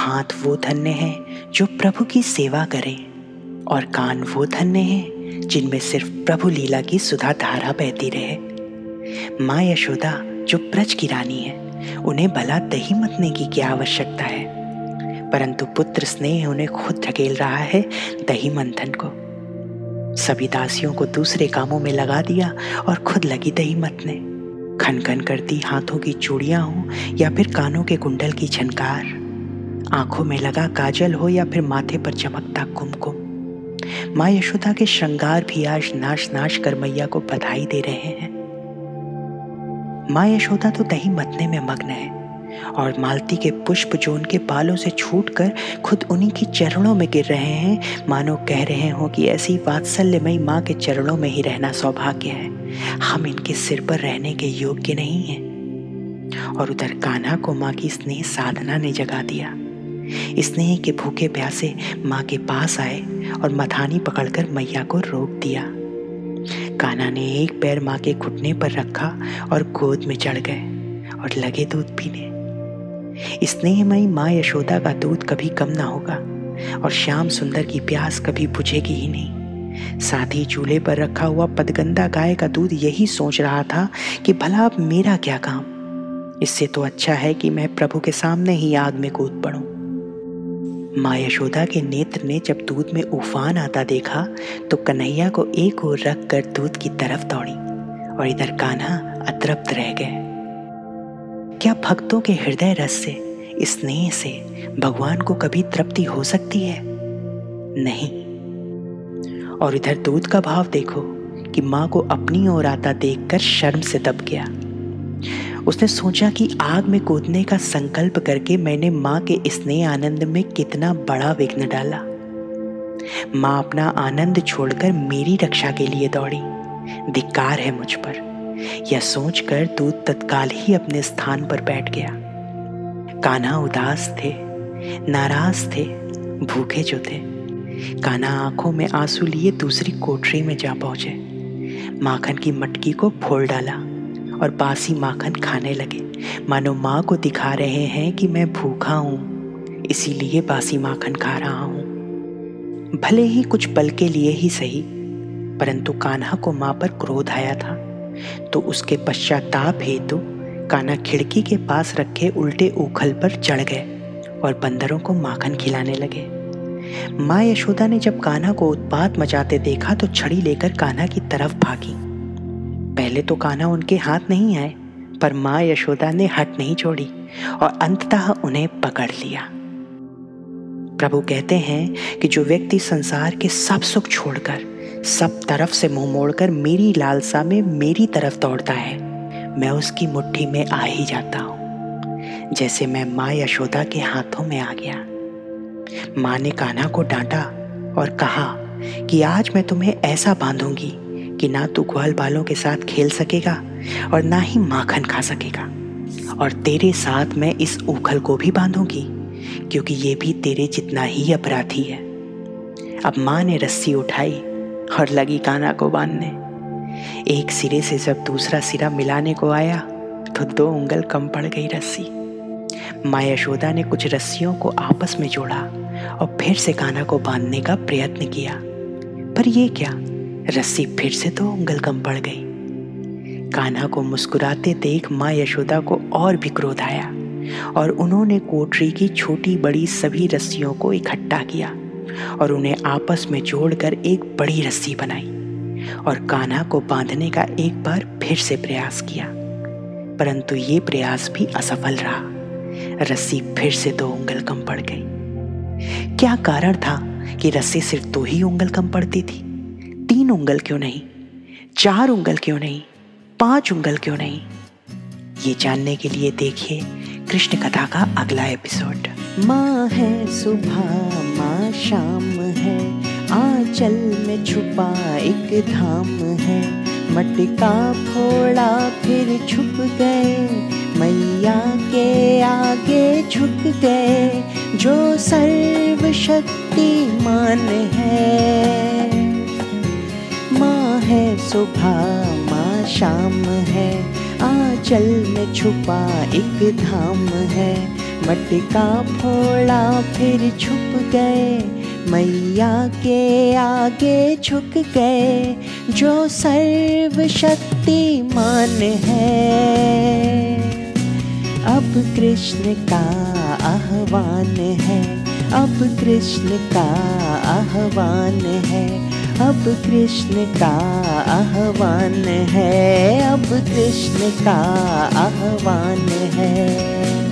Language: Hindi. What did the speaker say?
हाथ वो धन्य हैं जो प्रभु की सेवा करें। और कान वो धन्य हैं जिनमें सिर्फ़ प्रभु लीला की सुधा धारा बहती रहे। माँ यशोदा, जो ब्रज की रानी है, उन्हें भला दही मतने की क्या आवश्यकता है? परंतु पुत्र स्नेह उन्हें खुद धकेल रहा है दही मंथन को। सभी दासियों को दूसरे कामों में लगा दिया और खुद लगी दही मतने खन खन करती हाथों की चूड़ियाँ हो या फिर कानों के कुंडल की झनकार। आँखों में लगा काजल हो या फिर माथे पर चमकता कुमकुम। माँ यशोदा के श्रृंगार भी आज नाश नाश कर मैया को बधाई दे रहे हैं। माँ यशोदा तो दही मतने में मग्न है और मालती के पुष्प जो उनके बालों से छूटकर खुद उन्हीं के चरणों में गिर रहे हैं, मानो कह रहे हो कि ऐसी वात्सल्यमयी माँ के चरणों में ही रहना सौभाग्य है। हम इनके सिर पर रहने के योग्य नहीं हैं। और उधर कान्हा को माँ की स्नेह साधना ने जगा दिया। स्नेह के भूखे प्यासे माँ के पास आए और मथानी पकड़कर मैया को रोक दिया। काना ने एक पैर माँ के घुटने पर रखा और गोद में चढ़ गए और लगे दूध पीने। स्नेहमयी माँ यशोदा का दूध कभी कम ना होगा और श्याम सुंदर की प्यास कभी बुझेगी ही नहीं। साथ ही चूल्हे पर रखा हुआ पदगंदा गाय का दूध यही सोच रहा था कि भला अब मेरा क्या काम? इससे तो अच्छा है कि मैं प्रभु के सामने ही आग में कूद पड़ूं। माँ यशोदा के नेत्र ने जब दूध में उफान आता देखा तो कन्हैया को एक ओर रख कर दूध की तरफ़ दौड़ी और इधर कान्हा अतृप्त रह गए। क्या भक्तों के हृदय रस से स्नेह से भगवान को कभी तृप्ति हो सकती है? नहीं। और इधर दूध का भाव देखो कि माँ को अपनी ओर आता देखकर शर्म से दब गया। उसने सोचा कि आग में कूदने का संकल्प करके मैंने माँ के स्नेह आनंद में कितना बड़ा विघ्न डाला। माँ अपना आनंद छोड़कर मेरी रक्षा के लिए दौड़ी। धिक्कार है मुझ पर। यह सोचकर दूध तत्काल ही अपने स्थान पर बैठ गया। कान्हा उदास थे, नाराज़ थे, भूखे जो थे। कान्हा आँखों में आँसू लिए दूसरी कोठरी में जा पहुँचे। माखन की मटकी को फोड़ डाला। और बासी माखन खाने लगे। मानो माँ को दिखा रहे हैं कि मैं भूखा हूँ, इसीलिए बासी माखन खा रहा हूँ। भले ही कुछ पल के लिए ही सही, परंतु कान्हा को माँ पर क्रोध आया था। तो उसके पश्चाताप हेतु कान्हा खिड़की के पास रखे उल्टे उखल पर चढ़ गए और बंदरों को माखन खिलाने लगे। माँ यशोदा ने जब कान्हा को उत्पात मचाते देखा तो छड़ी लेकर कान्हा की तरफ़ भागी। पहले तो कान्हा उनके हाथ नहीं आए, पर माँ यशोदा ने हट नहीं छोड़ी और अंततः उन्हें पकड़ लिया। प्रभु कहते हैं कि जो व्यक्ति संसार के सब सुख छोड़कर, सब तरफ़ से मुँह मोड़कर मेरी लालसा में मेरी तरफ़ दौड़ता है, मैं उसकी मुट्ठी में आ ही जाता हूँ, जैसे मैं माँ यशोदा के हाथों में आ गया। माँ ने कान्हा को डांटा और कहा कि आज मैं तुम्हें ऐसा बांधूँगी कि ना तू ग्वाल बालों के साथ खेल सकेगा और ना ही माखन खा सकेगा। और तेरे साथ मैं इस उखल को भी बांधूँगी, क्योंकि ये भी तेरे जितना ही अपराधी है। अब माँ ने रस्सी उठाई और लगी काना को बांधने। एक सिरे से जब दूसरा सिरा मिलाने को आया तो दो उंगल कम पड़ गई रस्सी। माँ यशोदा ने कुछ रस्सियों को आपस में जोड़ा और फिर से काना को बांधने का प्रयत्न किया। पर यह क्या? रस्सी फिर से तो उंगल कम पड़ गई। कान्हा को मुस्कुराते देख माँ यशोदा को और भी क्रोध आया और उन्होंने कोठरी की छोटी बड़ी सभी रस्सियों को इकट्ठा किया और उन्हें आपस में जोड़कर एक बड़ी रस्सी बनाई और कान्हा को बांधने का एक बार फिर से प्रयास किया। परंतु ये प्रयास भी असफल रहा। रस्सी फिर से दो उंगल कम पड़ गई। क्या कारण था कि रस्सी सिर्फ़ दो ही उंगल कम पड़ती थी? तीन उंगल क्यों नहीं? चार उंगल क्यों नहीं? पाँच उंगल क्यों नहीं? ये जानने के लिए देखिए कृष्ण कथा का अगला एपिसोड। माँ है सुबह, माँ शाम है। आंचल में छुपा एक धाम है। मटका फोड़ा फिर छुप गए। मैया के आगे झुक गए। जो सर्वशक्तिमान है। है सुबह माँ शाम है। आंचल में छुपा एक धाम है। मटका फोड़ा, फिर छुप गए। मैया के आगे झुक गए। जो सर्वशक्तिमान है। अब कृष्ण का आह्वान है। अब कृष्ण का आह्वान है। अब कृष्ण का आह्वान है अब कृष्ण का आह्वान है।